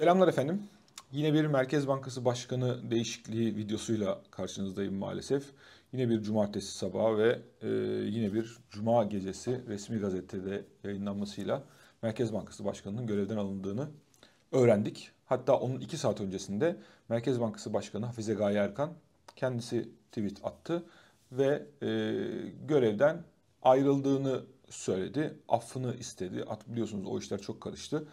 Selamlar efendim. Yine bir Merkez Bankası Başkanı değişikliği videosuyla karşınızdayım maalesef. Yine bir cumartesi sabahı ve e, yine bir cuma gecesi resmi gazetede yayınlanmasıyla Merkez Bankası Başkanı'nın görevden alındığını öğrendik. Hatta onun iki saat öncesinde Merkez Bankası Başkanı Hafize Gaye Erkan kendisi tweet attı ve e, görevden ayrıldığını söyledi. Affını istedi. At biliyorsunuz o işler çok karıştı.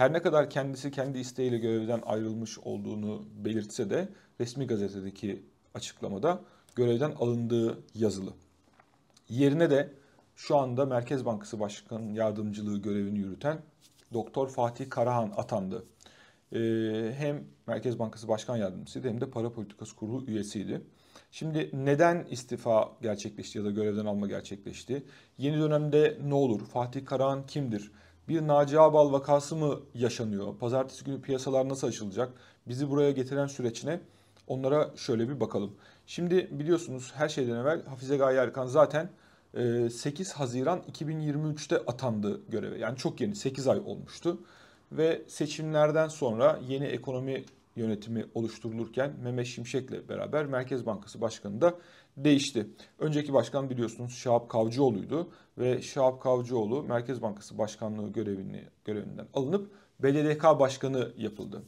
Her ne kadar kendisi kendi isteğiyle görevden ayrılmış olduğunu belirtse de resmi gazetedeki açıklamada görevden alındığı yazılı. Yerine de şu anda Merkez Bankası Başkan Yardımcılığı görevini yürüten Doktor Fatih Karahan atandı. Ee, hem Merkez Bankası Başkan Yardımcısıydı hem de Para Politikası Kurulu üyesiydi. Şimdi neden istifa gerçekleşti ya da görevden alma gerçekleşti? Yeni dönemde ne olur? Fatih Karahan kimdir? Bir Naci Ağbal vakası mı yaşanıyor? Pazartesi günü piyasalar nasıl açılacak? Bizi buraya getiren süreçine onlara şöyle bir bakalım. Şimdi biliyorsunuz her şeyden evvel Hafize Gaye Erkan zaten 8 Haziran 2023'te atandı göreve. Yani çok yeni 8 ay olmuştu. Ve seçimlerden sonra yeni ekonomi yönetimi oluşturulurken Mehmet Şimşek'le beraber Merkez Bankası Başkanı da değişti. Önceki başkan biliyorsunuz Şahap Kavcıoğlu'ydu ve Şahap Kavcıoğlu Merkez Bankası Başkanlığı görevini görevinden alınıp BDDK Başkanı yapıldı.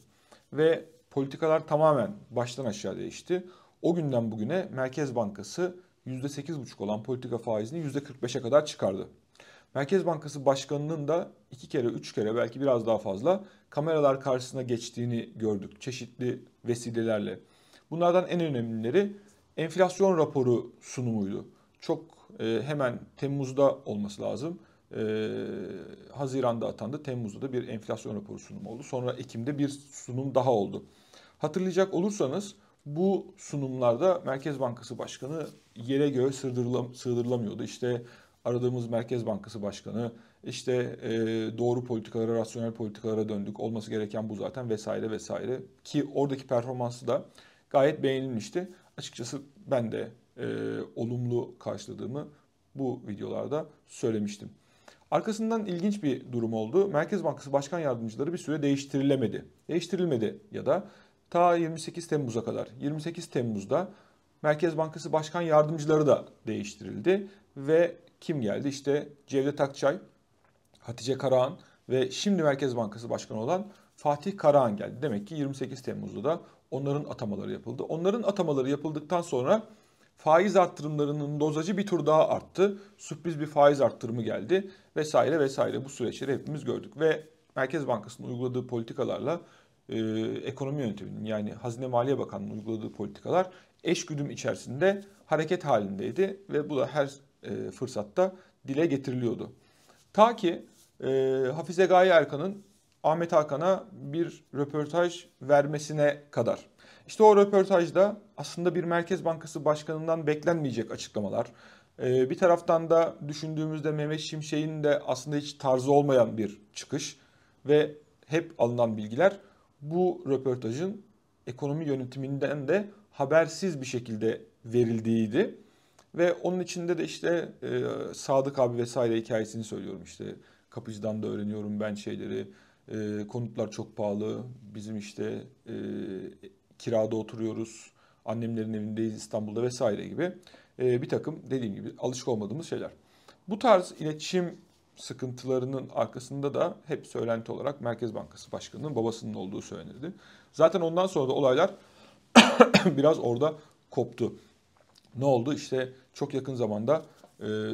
Ve politikalar tamamen baştan aşağı değişti. O günden bugüne Merkez Bankası %8,5 olan politika faizini %45'e kadar çıkardı. Merkez Bankası Başkanı'nın da iki kere, üç kere belki biraz daha fazla kameralar karşısına geçtiğini gördük çeşitli vesilelerle. Bunlardan en önemlileri enflasyon raporu sunumuydu. Çok e, hemen Temmuz'da olması lazım. E, Haziran'da atandı. Temmuz'da da bir enflasyon raporu sunumu oldu. Sonra Ekim'de bir sunum daha oldu. Hatırlayacak olursanız bu sunumlarda Merkez Bankası Başkanı yere göğe sığdırılam sığdırılamıyordu. İşte aradığımız Merkez Bankası Başkanı, işte e, doğru politikalara, rasyonel politikalara döndük. Olması gereken bu zaten vesaire vesaire. Ki oradaki performansı da gayet beğenilmişti. Açıkçası ben de e, olumlu karşıladığımı bu videolarda söylemiştim. Arkasından ilginç bir durum oldu. Merkez Bankası Başkan Yardımcıları bir süre değiştirilemedi. Değiştirilmedi ya da ta 28 Temmuz'a kadar. 28 Temmuz'da Merkez Bankası Başkan Yardımcıları da değiştirildi ve kim geldi? İşte Cevdet Akçay, Hatice Karahan ve şimdi Merkez Bankası Başkanı olan Fatih Karahan geldi. Demek ki 28 Temmuz'da da onların atamaları yapıldı. Onların atamaları yapıldıktan sonra faiz arttırımlarının dozajı bir tur daha arttı. Sürpriz bir faiz arttırımı geldi vesaire vesaire bu süreçleri hepimiz gördük ve Merkez Bankası'nın uyguladığı politikalarla e, ekonomi yönetiminin yani Hazine Maliye Bakanlığı'nın uyguladığı politikalar eş güdüm içerisinde hareket halindeydi ve bu da her e, fırsatta dile getiriliyordu. Ta ki e, Hafize Gaye Erkan'ın Ahmet Hakan'a bir röportaj vermesine kadar. İşte o röportajda aslında bir Merkez Bankası Başkanı'ndan beklenmeyecek açıklamalar. E, bir taraftan da düşündüğümüzde Mehmet Şimşek'in de aslında hiç tarzı olmayan bir çıkış ve hep alınan bilgiler bu röportajın ekonomi yönetiminden de habersiz bir şekilde verildiğiydi. Ve onun içinde de işte e, Sadık abi vesaire hikayesini söylüyorum işte. Kapıcıdan da öğreniyorum ben şeyleri. E, konutlar çok pahalı. Bizim işte e, kirada oturuyoruz. Annemlerin evindeyiz İstanbul'da vesaire gibi. E, bir takım dediğim gibi alışık olmadığımız şeyler. Bu tarz iletişim sıkıntılarının arkasında da hep söylenti olarak Merkez Bankası Başkanı'nın babasının olduğu söylenirdi. Zaten ondan sonra da olaylar biraz orada koptu. Ne oldu? İşte çok yakın zamanda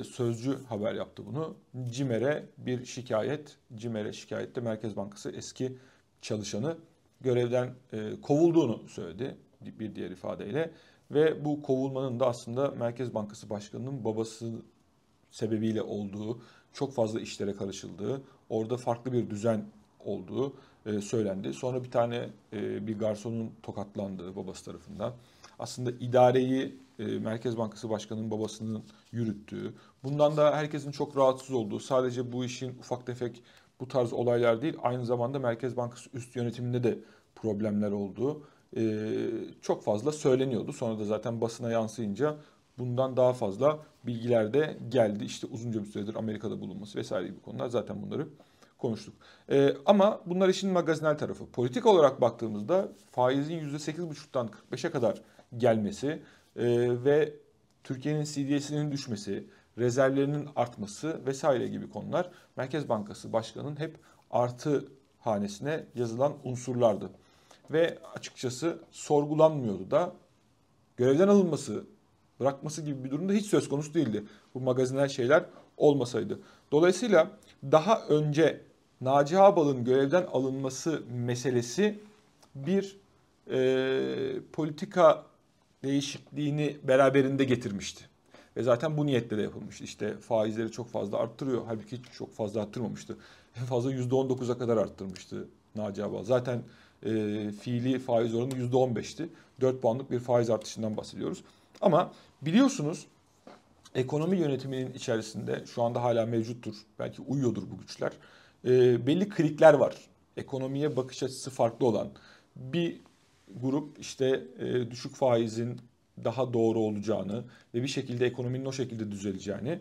Sözcü haber yaptı bunu. CİMER'e bir şikayet, CİMER'e şikayette Merkez Bankası eski çalışanı görevden e, kovulduğunu söyledi bir diğer ifadeyle. Ve bu kovulmanın da aslında Merkez Bankası Başkanı'nın babası sebebiyle olduğu, çok fazla işlere karışıldığı, orada farklı bir düzen olduğu e, söylendi. Sonra bir tane e, bir garsonun tokatlandığı babası tarafından. Aslında idareyi e, Merkez Bankası Başkanı'nın babasının yürüttüğü, bundan da herkesin çok rahatsız olduğu, sadece bu işin ufak tefek bu tarz olaylar değil, aynı zamanda Merkez Bankası üst yönetiminde de problemler olduğu çok fazla söyleniyordu. Sonra da zaten basına yansıyınca bundan daha fazla bilgiler de geldi. İşte uzunca bir süredir Amerika'da bulunması vesaire gibi konular zaten bunları konuştuk. Ee, ama bunlar işin magazinel tarafı. Politik olarak baktığımızda faizin %8,5'tan 45'e kadar gelmesi e, ve Türkiye'nin CDS'inin düşmesi, rezervlerinin artması vesaire gibi konular Merkez Bankası Başkanı'nın hep artı hanesine yazılan unsurlardı. Ve açıkçası sorgulanmıyordu da görevden alınması, bırakması gibi bir durumda hiç söz konusu değildi. Bu magazinel şeyler olmasaydı. Dolayısıyla daha önce Naci Ağbal'ın görevden alınması meselesi bir e, politika değişikliğini beraberinde getirmişti. Ve zaten bu niyetle de yapılmıştı. İşte faizleri çok fazla arttırıyor. Halbuki hiç çok fazla arttırmamıştı. En fazla %19'a kadar arttırmıştı Naci Ağbal. Zaten e, fiili faiz oranı %15'ti. 4 puanlık bir faiz artışından bahsediyoruz. Ama biliyorsunuz ekonomi yönetiminin içerisinde şu anda hala mevcuttur. Belki uyuyordur bu güçler. E, belli klikler var. Ekonomiye bakış açısı farklı olan. Bir grup işte e, düşük faizin daha doğru olacağını ve bir şekilde ekonominin o şekilde düzeleceğini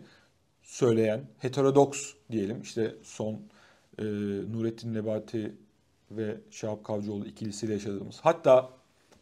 söyleyen heterodoks diyelim işte son e, Nurettin Nebati ve Şahap Kavcıoğlu ikilisiyle yaşadığımız hatta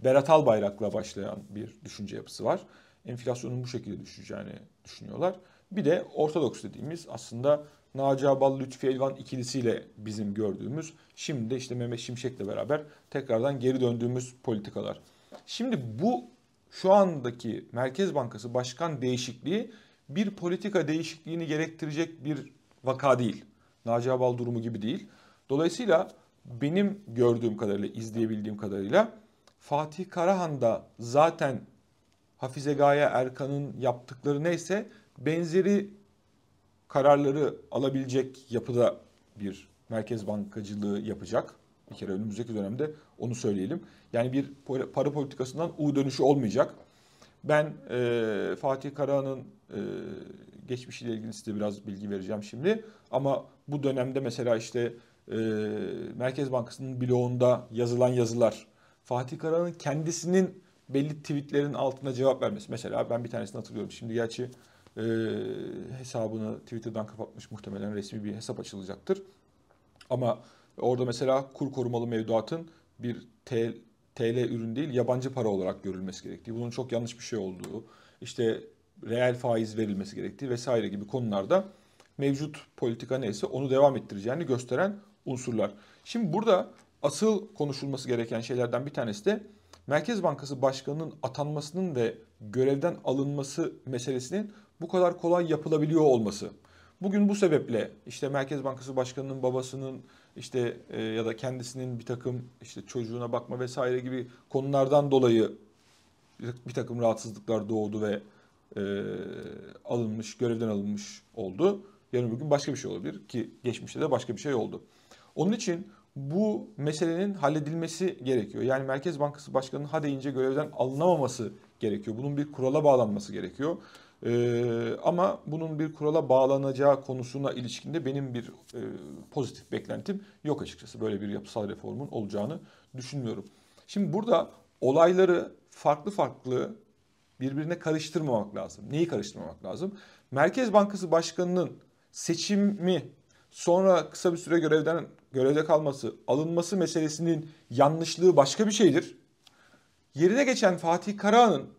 Berat Albayrak'la başlayan bir düşünce yapısı var. Enflasyonun bu şekilde düşeceğini düşünüyorlar. Bir de ortodoks dediğimiz aslında Naci Abal, Lütfi Elvan ikilisiyle bizim gördüğümüz, şimdi de işte Mehmet Şimşek'le beraber tekrardan geri döndüğümüz politikalar. Şimdi bu şu andaki Merkez Bankası başkan değişikliği bir politika değişikliğini gerektirecek bir vaka değil. Naci Abal durumu gibi değil. Dolayısıyla benim gördüğüm kadarıyla, izleyebildiğim kadarıyla Fatih Karahan da zaten Hafize Gaye Erkan'ın yaptıkları neyse benzeri kararları alabilecek yapıda bir merkez bankacılığı yapacak. Bir kere önümüzdeki dönemde onu söyleyelim. Yani bir para politikasından U dönüşü olmayacak. Ben e, Fatih Karahan'ın e, geçmişiyle ilgili size biraz bilgi vereceğim şimdi. Ama bu dönemde mesela işte e, Merkez Bankası'nın bloğunda yazılan yazılar, Fatih Karahan'ın kendisinin belli tweetlerin altına cevap vermesi. Mesela ben bir tanesini hatırlıyorum. Şimdi gerçi e, hesabını Twitter'dan kapatmış muhtemelen resmi bir hesap açılacaktır. Ama orada mesela kur korumalı mevduatın bir TL, TL ürün değil yabancı para olarak görülmesi gerektiği, bunun çok yanlış bir şey olduğu, işte reel faiz verilmesi gerektiği vesaire gibi konularda mevcut politika neyse onu devam ettireceğini gösteren unsurlar. Şimdi burada asıl konuşulması gereken şeylerden bir tanesi de Merkez Bankası Başkanı'nın atanmasının ve görevden alınması meselesinin bu kadar kolay yapılabiliyor olması. Bugün bu sebeple işte Merkez Bankası Başkanı'nın babasının işte e, ya da kendisinin bir takım işte çocuğuna bakma vesaire gibi konulardan dolayı bir, bir takım rahatsızlıklar doğdu ve e, alınmış, görevden alınmış oldu. Yarın bugün başka bir şey olabilir ki geçmişte de başka bir şey oldu. Onun için bu meselenin halledilmesi gerekiyor. Yani Merkez Bankası Başkanı'nın ha deyince görevden alınamaması gerekiyor. Bunun bir kurala bağlanması gerekiyor. Ee, ama bunun bir kurala bağlanacağı konusuna ilişkinde benim bir e, pozitif beklentim yok açıkçası. Böyle bir yapısal reformun olacağını düşünmüyorum. Şimdi burada olayları farklı farklı birbirine karıştırmamak lazım. Neyi karıştırmamak lazım? Merkez Bankası Başkanı'nın seçimi sonra kısa bir süre görevden görevde kalması, alınması meselesinin yanlışlığı başka bir şeydir. Yerine geçen Fatih Karahan'ın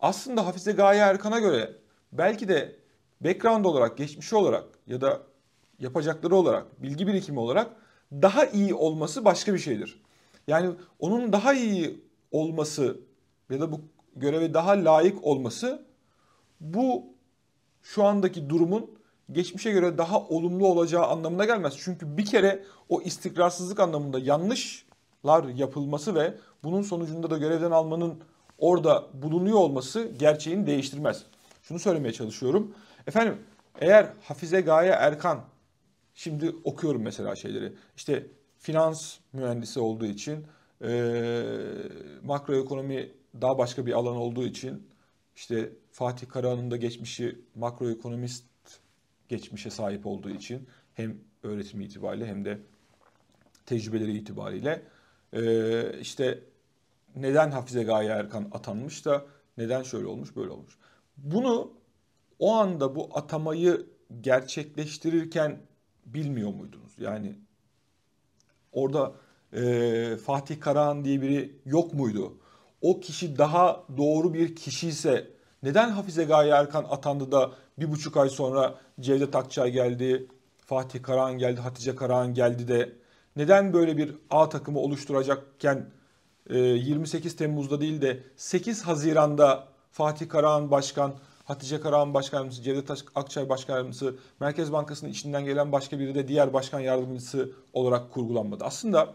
aslında Hafize Gaye Erkan'a göre belki de background olarak, geçmişi olarak ya da yapacakları olarak, bilgi birikimi olarak daha iyi olması başka bir şeydir. Yani onun daha iyi olması ya da bu göreve daha layık olması bu şu andaki durumun geçmişe göre daha olumlu olacağı anlamına gelmez. Çünkü bir kere o istikrarsızlık anlamında yanlışlar yapılması ve bunun sonucunda da görevden almanın orada bulunuyor olması gerçeğini değiştirmez. Şunu söylemeye çalışıyorum. Efendim eğer Hafize Gaye Erkan şimdi okuyorum mesela şeyleri. İşte finans mühendisi olduğu için e, makroekonomi daha başka bir alan olduğu için işte Fatih Karahan'ın da geçmişi makroekonomist geçmişe sahip olduğu için hem öğretimi itibariyle hem de tecrübeleri itibariyle e, işte neden Hafize Gaye Erkan atanmış da neden şöyle olmuş böyle olmuş. Bunu o anda bu atamayı gerçekleştirirken bilmiyor muydunuz? Yani orada e, Fatih Karahan diye biri yok muydu? O kişi daha doğru bir kişi ise neden Hafize Gaye Erkan atandı da bir buçuk ay sonra Cevdet Akçay geldi, Fatih Karahan geldi, Hatice Karahan geldi de neden böyle bir A takımı oluşturacakken 28 Temmuz'da değil de 8 Haziran'da Fatih Karahan Başkan, Hatice Karahan Başkan Cevdet Akçay Başkan Merkez Bankası'nın içinden gelen başka biri de diğer başkan yardımcısı olarak kurgulanmadı. Aslında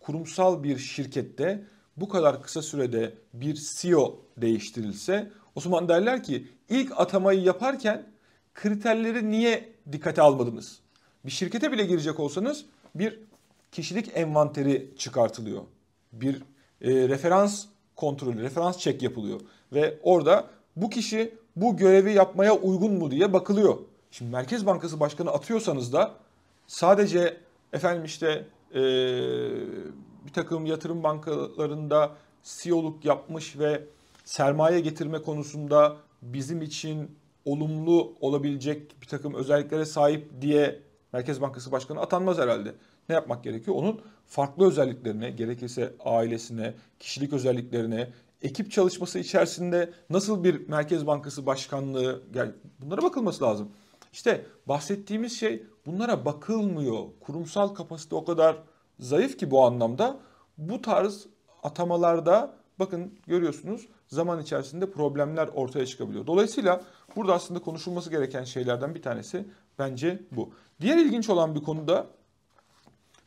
kurumsal bir şirkette bu kadar kısa sürede bir CEO değiştirilse o zaman derler ki ilk atamayı yaparken kriterleri niye dikkate almadınız? Bir şirkete bile girecek olsanız bir kişilik envanteri çıkartılıyor. Bir e, referans kontrolü, referans çek yapılıyor. Ve orada bu kişi bu görevi yapmaya uygun mu diye bakılıyor. Şimdi Merkez Bankası Başkanı atıyorsanız da sadece efendim işte e, bir takım yatırım bankalarında CEO'luk yapmış ve sermaye getirme konusunda bizim için olumlu olabilecek bir takım özelliklere sahip diye Merkez Bankası Başkanı atanmaz herhalde. Ne yapmak gerekiyor? Onun farklı özelliklerine, gerekirse ailesine, kişilik özelliklerine, ekip çalışması içerisinde nasıl bir Merkez Bankası Başkanlığı, bunlara bakılması lazım. İşte bahsettiğimiz şey bunlara bakılmıyor. Kurumsal kapasite o kadar zayıf ki bu anlamda. Bu tarz atamalarda bakın görüyorsunuz zaman içerisinde problemler ortaya çıkabiliyor. Dolayısıyla burada aslında konuşulması gereken şeylerden bir tanesi bence bu. Diğer ilginç olan bir konu da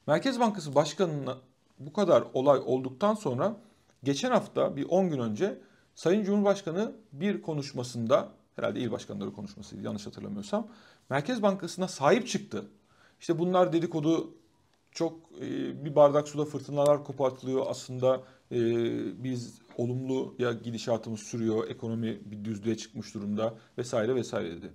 Merkez Bankası Başkanı'na bu kadar olay olduktan sonra geçen hafta bir 10 gün önce Sayın Cumhurbaşkanı bir konuşmasında herhalde il başkanları konuşmasıydı yanlış hatırlamıyorsam Merkez Bankası'na sahip çıktı. İşte bunlar dedikodu çok e, bir bardak suda fırtınalar kopartılıyor aslında e, biz olumlu ya gidişatımız sürüyor ekonomi bir düzlüğe çıkmış durumda vesaire vesaire dedi.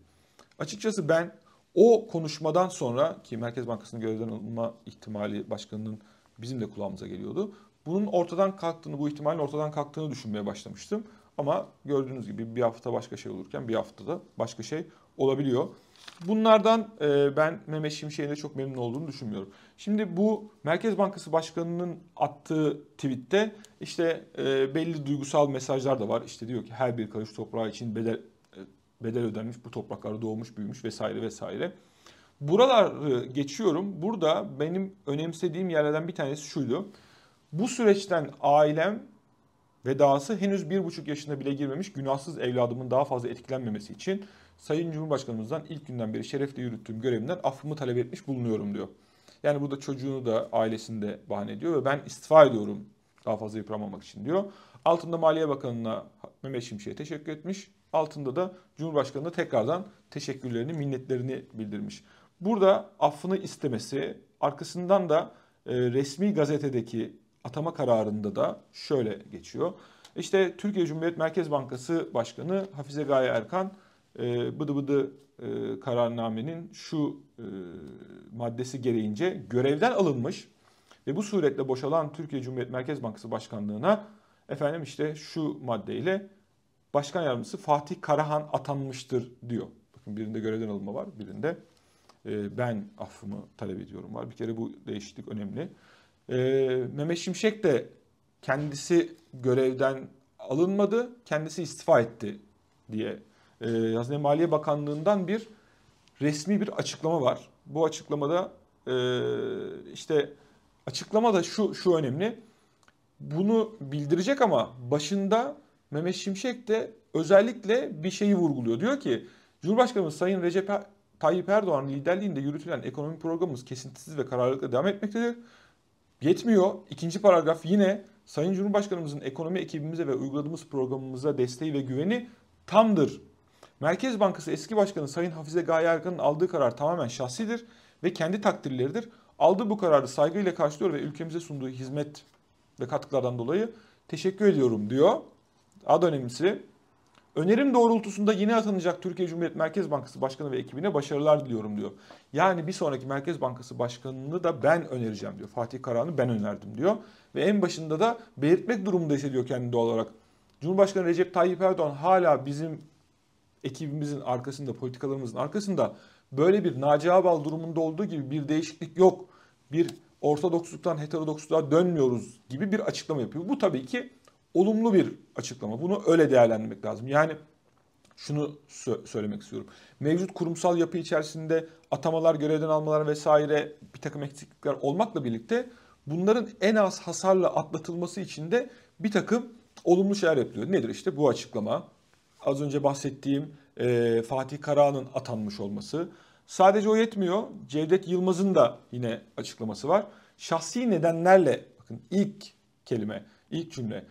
Açıkçası ben o konuşmadan sonra ki Merkez Bankası'nın görevden alınma ihtimali başkanının bizim de kulağımıza geliyordu. Bunun ortadan kalktığını, bu ihtimalin ortadan kalktığını düşünmeye başlamıştım. Ama gördüğünüz gibi bir hafta başka şey olurken bir haftada başka şey olabiliyor. Bunlardan e, ben Mehmet Şimşek'in de çok memnun olduğunu düşünmüyorum. Şimdi bu Merkez Bankası Başkanı'nın attığı tweette işte e, belli duygusal mesajlar da var. İşte diyor ki her bir karış toprağı için bedel bedel ödenmiş, bu topraklarda doğmuş, büyümüş vesaire vesaire. Buraları geçiyorum. Burada benim önemsediğim yerlerden bir tanesi şuydu. Bu süreçten ailem ve dahası henüz bir buçuk yaşına bile girmemiş günahsız evladımın daha fazla etkilenmemesi için Sayın Cumhurbaşkanımızdan ilk günden beri şerefle yürüttüğüm görevimden affımı talep etmiş bulunuyorum diyor. Yani burada çocuğunu da ailesini de bahane ediyor ve ben istifa ediyorum daha fazla yıpranmamak için diyor. Altında Maliye Bakanı'na Mehmet Şimşek'e teşekkür etmiş. Altında da Cumhurbaşkanı'na tekrardan teşekkürlerini, minnetlerini bildirmiş. Burada affını istemesi, arkasından da e, resmi gazetedeki atama kararında da şöyle geçiyor. İşte Türkiye Cumhuriyet Merkez Bankası Başkanı Hafize Gaye Erkan e, bıdı bıdı e, kararnamenin şu e, maddesi gereğince görevden alınmış ve bu suretle boşalan Türkiye Cumhuriyet Merkez Bankası Başkanlığı'na efendim işte şu maddeyle Başkan Yardımcısı Fatih Karahan atanmıştır diyor. Bakın birinde görevden alınma var, birinde e, ben affımı talep ediyorum var. Bir kere bu değişiklik önemli. E, Mehmet Şimşek de kendisi görevden alınmadı, kendisi istifa etti diye e, Hazine Maliye Bakanlığı'ndan bir resmi bir açıklama var. Bu açıklamada e, işte açıklama da şu şu önemli. Bunu bildirecek ama başında Mehmet Şimşek de özellikle bir şeyi vurguluyor. Diyor ki Cumhurbaşkanımız Sayın Recep Tayyip Erdoğan liderliğinde yürütülen ekonomi programımız kesintisiz ve kararlılıkla devam etmektedir. Yetmiyor. İkinci paragraf yine Sayın Cumhurbaşkanımızın ekonomi ekibimize ve uyguladığımız programımıza desteği ve güveni tamdır. Merkez Bankası eski başkanı Sayın Hafize Gaye Erkan'ın aldığı karar tamamen şahsidir ve kendi takdirleridir. Aldığı bu kararı saygıyla karşılıyor ve ülkemize sunduğu hizmet ve katkılardan dolayı teşekkür ediyorum diyor. Daha önemlisi önerim doğrultusunda yeni atanacak Türkiye Cumhuriyet Merkez Bankası Başkanı ve ekibine başarılar diliyorum diyor. Yani bir sonraki Merkez Bankası Başkanı'nı da ben önereceğim diyor. Fatih Karahan'ı ben önerdim diyor. Ve en başında da belirtmek durumunda hissediyor kendini doğal olarak. Cumhurbaşkanı Recep Tayyip Erdoğan hala bizim ekibimizin arkasında, politikalarımızın arkasında böyle bir Naci Ağbal durumunda olduğu gibi bir değişiklik yok. Bir ortodoksluktan heterodoksluğa dönmüyoruz gibi bir açıklama yapıyor. Bu tabii ki olumlu bir açıklama. Bunu öyle değerlendirmek lazım. Yani şunu sö- söylemek istiyorum. Mevcut kurumsal yapı içerisinde atamalar, görevden almalar vesaire bir takım eksiklikler olmakla birlikte bunların en az hasarla atlatılması için de bir takım olumlu şeyler yapılıyor. Nedir işte bu açıklama? Az önce bahsettiğim e, Fatih Karahan'ın atanmış olması. Sadece o yetmiyor. Cevdet Yılmaz'ın da yine açıklaması var. Şahsi nedenlerle, bakın ilk kelime, ilk cümle.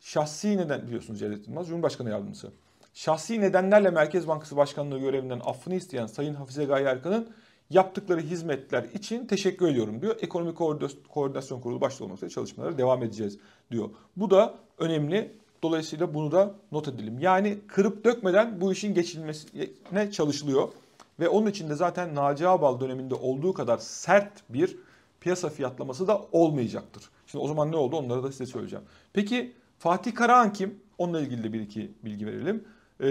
Şahsi neden biliyorsunuz Cevdet Yılmaz, Cumhurbaşkanı Yardımcısı. Şahsi nedenlerle Merkez Bankası Başkanlığı görevinden affını isteyen Sayın Hafize Gaye Erkan'ın yaptıkları hizmetler için teşekkür ediyorum diyor. Ekonomi Koordinasyon Kurulu başta olmak üzere çalışmalara devam edeceğiz diyor. Bu da önemli. Dolayısıyla bunu da not edelim. Yani kırıp dökmeden bu işin geçilmesine çalışılıyor. Ve onun için de zaten Naci Ağbal döneminde olduğu kadar sert bir piyasa fiyatlaması da olmayacaktır. Şimdi o zaman ne oldu onları da size söyleyeceğim. Peki Fatih Karahan kim? Onunla ilgili de bir iki bilgi verelim. Ee,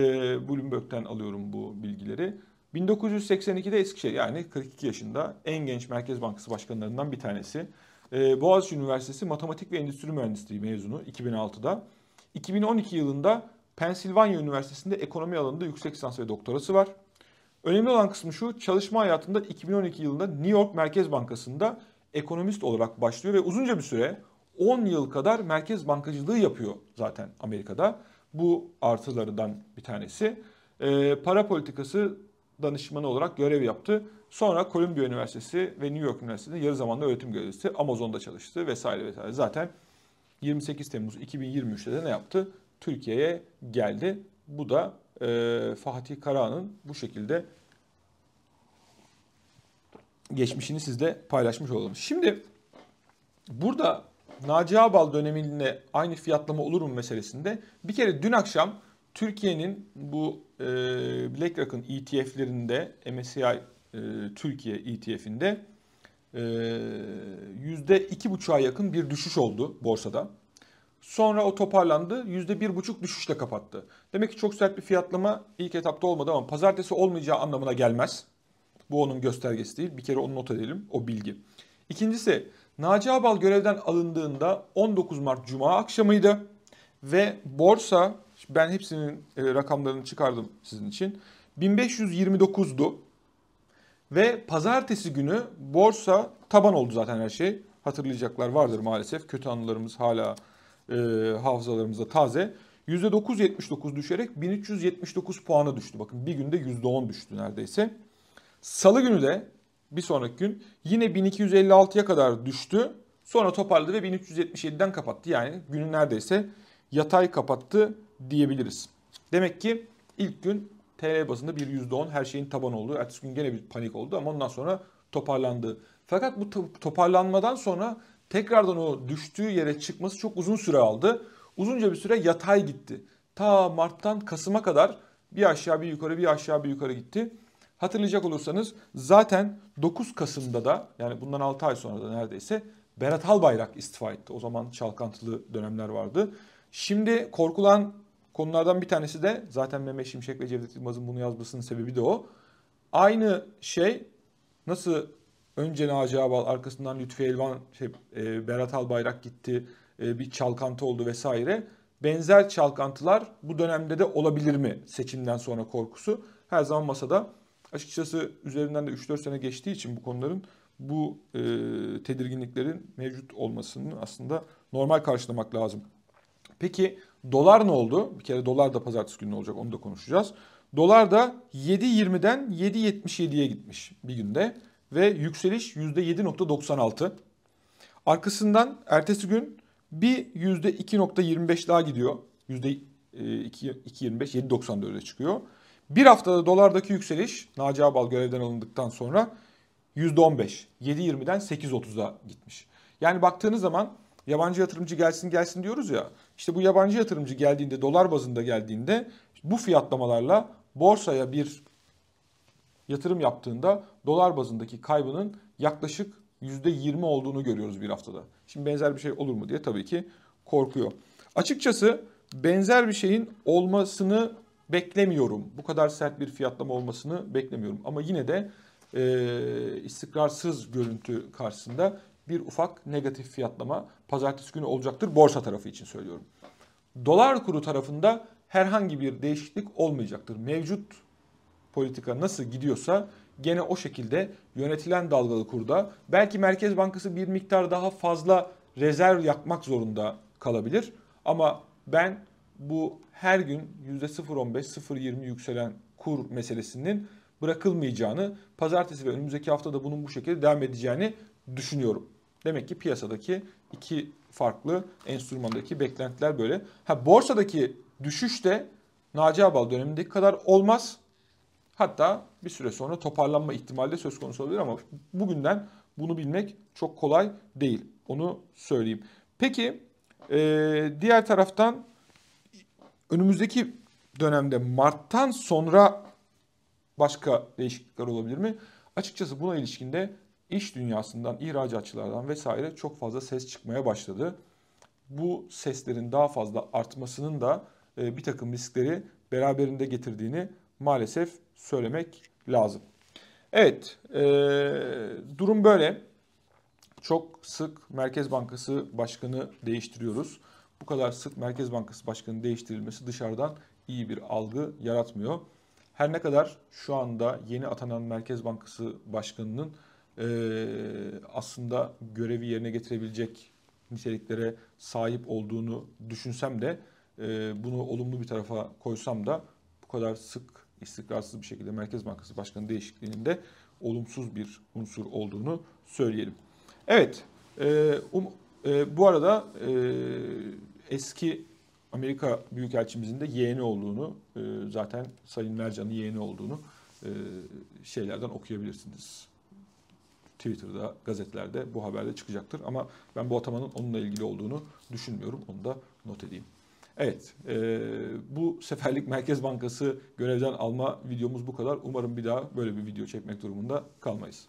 Bloomberg'den alıyorum bu bilgileri. 1982'de Eskişehir yani 42 yaşında en genç Merkez Bankası başkanlarından bir tanesi. Ee, Boğaziçi Üniversitesi Matematik ve Endüstri Mühendisliği mezunu 2006'da. 2012 yılında Pensilvanya Üniversitesi'nde ekonomi alanında yüksek lisans ve doktorası var. Önemli olan kısmı şu, çalışma hayatında 2012 yılında New York Merkez Bankası'nda ekonomist olarak başlıyor ve uzunca bir süre 10 yıl kadar merkez bankacılığı yapıyor zaten Amerika'da. Bu artılarından bir tanesi. E, para politikası danışmanı olarak görev yaptı. Sonra Columbia Üniversitesi ve New York Üniversitesi'nde yarı zamanlı öğretim görevlisi, Amazon'da çalıştı vesaire vesaire. Zaten 28 Temmuz 2023'te de ne yaptı? Türkiye'ye geldi. Bu da e, Fatih Karahan'ın bu şekilde geçmişini sizle paylaşmış olalım. Şimdi burada Naci Ağbal döneminde aynı fiyatlama olur mu meselesinde bir kere dün akşam Türkiye'nin bu e, BlackRock'ın ETF'lerinde MSCI e, Türkiye ETF'inde yüzde iki buçuğa yakın bir düşüş oldu borsada. Sonra o toparlandı. Yüzde bir buçuk düşüşle kapattı. Demek ki çok sert bir fiyatlama ilk etapta olmadı ama pazartesi olmayacağı anlamına gelmez. Bu onun göstergesi değil. Bir kere onu not edelim o bilgi. İkincisi Naci Abal görevden alındığında 19 Mart Cuma akşamıydı. Ve borsa ben hepsinin e, rakamlarını çıkardım sizin için. 1529'du. Ve pazartesi günü borsa taban oldu zaten her şey. Hatırlayacaklar vardır maalesef. Kötü anılarımız hala e, hafızalarımızda taze. %9.79 düşerek 1379 puana düştü. Bakın bir günde %10 düştü neredeyse. Salı günü de bir sonraki gün yine 1256'ya kadar düştü. Sonra toparladı ve 1377'den kapattı. Yani günün neredeyse yatay kapattı diyebiliriz. Demek ki ilk gün TL bazında bir %10 her şeyin taban olduğu. Ertesi gün gene bir panik oldu ama ondan sonra toparlandı. Fakat bu toparlanmadan sonra tekrardan o düştüğü yere çıkması çok uzun süre aldı. Uzunca bir süre yatay gitti. Ta Mart'tan Kasım'a kadar bir aşağı bir yukarı bir aşağı bir yukarı gitti. Hatırlayacak olursanız zaten 9 Kasım'da da yani bundan 6 ay sonra da neredeyse Berat Albayrak istifa etti. O zaman çalkantılı dönemler vardı. Şimdi korkulan konulardan bir tanesi de zaten Mehmet Şimşek ve Cevdet Yılmaz'ın bunu yazmasının sebebi de o. Aynı şey nasıl önce Naci Abal arkasından Lütfi Elvan, şey, e, Berat Albayrak gitti, e, bir çalkantı oldu vesaire. Benzer çalkantılar bu dönemde de olabilir mi seçimden sonra korkusu her zaman masada. Açıkçası üzerinden de 3-4 sene geçtiği için bu konuların bu e, tedirginliklerin mevcut olmasını aslında normal karşılamak lazım. Peki dolar ne oldu? Bir kere dolar da pazartesi günü olacak onu da konuşacağız. Dolar da 7.20'den 7.77'ye gitmiş bir günde ve yükseliş %7.96. Arkasından ertesi gün bir %2.25 daha gidiyor. %2.25 7.94'e çıkıyor. Bir haftada dolardaki yükseliş Naci Abal görevden alındıktan sonra %15. 7.20'den 8.30'a gitmiş. Yani baktığınız zaman yabancı yatırımcı gelsin gelsin diyoruz ya. İşte bu yabancı yatırımcı geldiğinde dolar bazında geldiğinde bu fiyatlamalarla borsaya bir yatırım yaptığında dolar bazındaki kaybının yaklaşık %20 olduğunu görüyoruz bir haftada. Şimdi benzer bir şey olur mu diye tabii ki korkuyor. Açıkçası benzer bir şeyin olmasını beklemiyorum. Bu kadar sert bir fiyatlama olmasını beklemiyorum. Ama yine de e, istikrarsız görüntü karşısında bir ufak negatif fiyatlama pazartesi günü olacaktır. Borsa tarafı için söylüyorum. Dolar kuru tarafında herhangi bir değişiklik olmayacaktır. Mevcut politika nasıl gidiyorsa gene o şekilde yönetilen dalgalı kurda belki Merkez Bankası bir miktar daha fazla rezerv yapmak zorunda kalabilir. Ama ben bu her gün %0.15-0.20 yükselen kur meselesinin bırakılmayacağını, pazartesi ve önümüzdeki haftada bunun bu şekilde devam edeceğini düşünüyorum. Demek ki piyasadaki iki farklı enstrümandaki beklentiler böyle. Ha borsadaki düşüş de Naci Abal dönemindeki kadar olmaz. Hatta bir süre sonra toparlanma ihtimali de söz konusu olabilir ama bugünden bunu bilmek çok kolay değil. Onu söyleyeyim. Peki diğer taraftan önümüzdeki dönemde Mart'tan sonra başka değişiklikler olabilir mi? Açıkçası buna ilişkinde iş dünyasından, ihracatçılardan vesaire çok fazla ses çıkmaya başladı. Bu seslerin daha fazla artmasının da bir takım riskleri beraberinde getirdiğini maalesef söylemek lazım. Evet, e, durum böyle. Çok sık Merkez Bankası Başkanı değiştiriyoruz. Bu kadar sık Merkez Bankası Başkanı değiştirilmesi dışarıdan iyi bir algı yaratmıyor. Her ne kadar şu anda yeni atanan Merkez Bankası Başkanı'nın e, aslında görevi yerine getirebilecek niteliklere sahip olduğunu düşünsem de e, bunu olumlu bir tarafa koysam da bu kadar sık istikrarsız bir şekilde Merkez Bankası Başkanı değişikliğinin de olumsuz bir unsur olduğunu söyleyelim. Evet, e, um, e, bu arada e, eski Amerika Büyükelçimizin de yeğeni olduğunu, e, zaten Sayın Mercan'ın yeğeni olduğunu e, şeylerden okuyabilirsiniz. Twitter'da, gazetelerde bu haberde çıkacaktır. Ama ben bu atamanın onunla ilgili olduğunu düşünmüyorum. Onu da not edeyim. Evet, e, bu seferlik Merkez Bankası görevden alma videomuz bu kadar. Umarım bir daha böyle bir video çekmek durumunda kalmayız.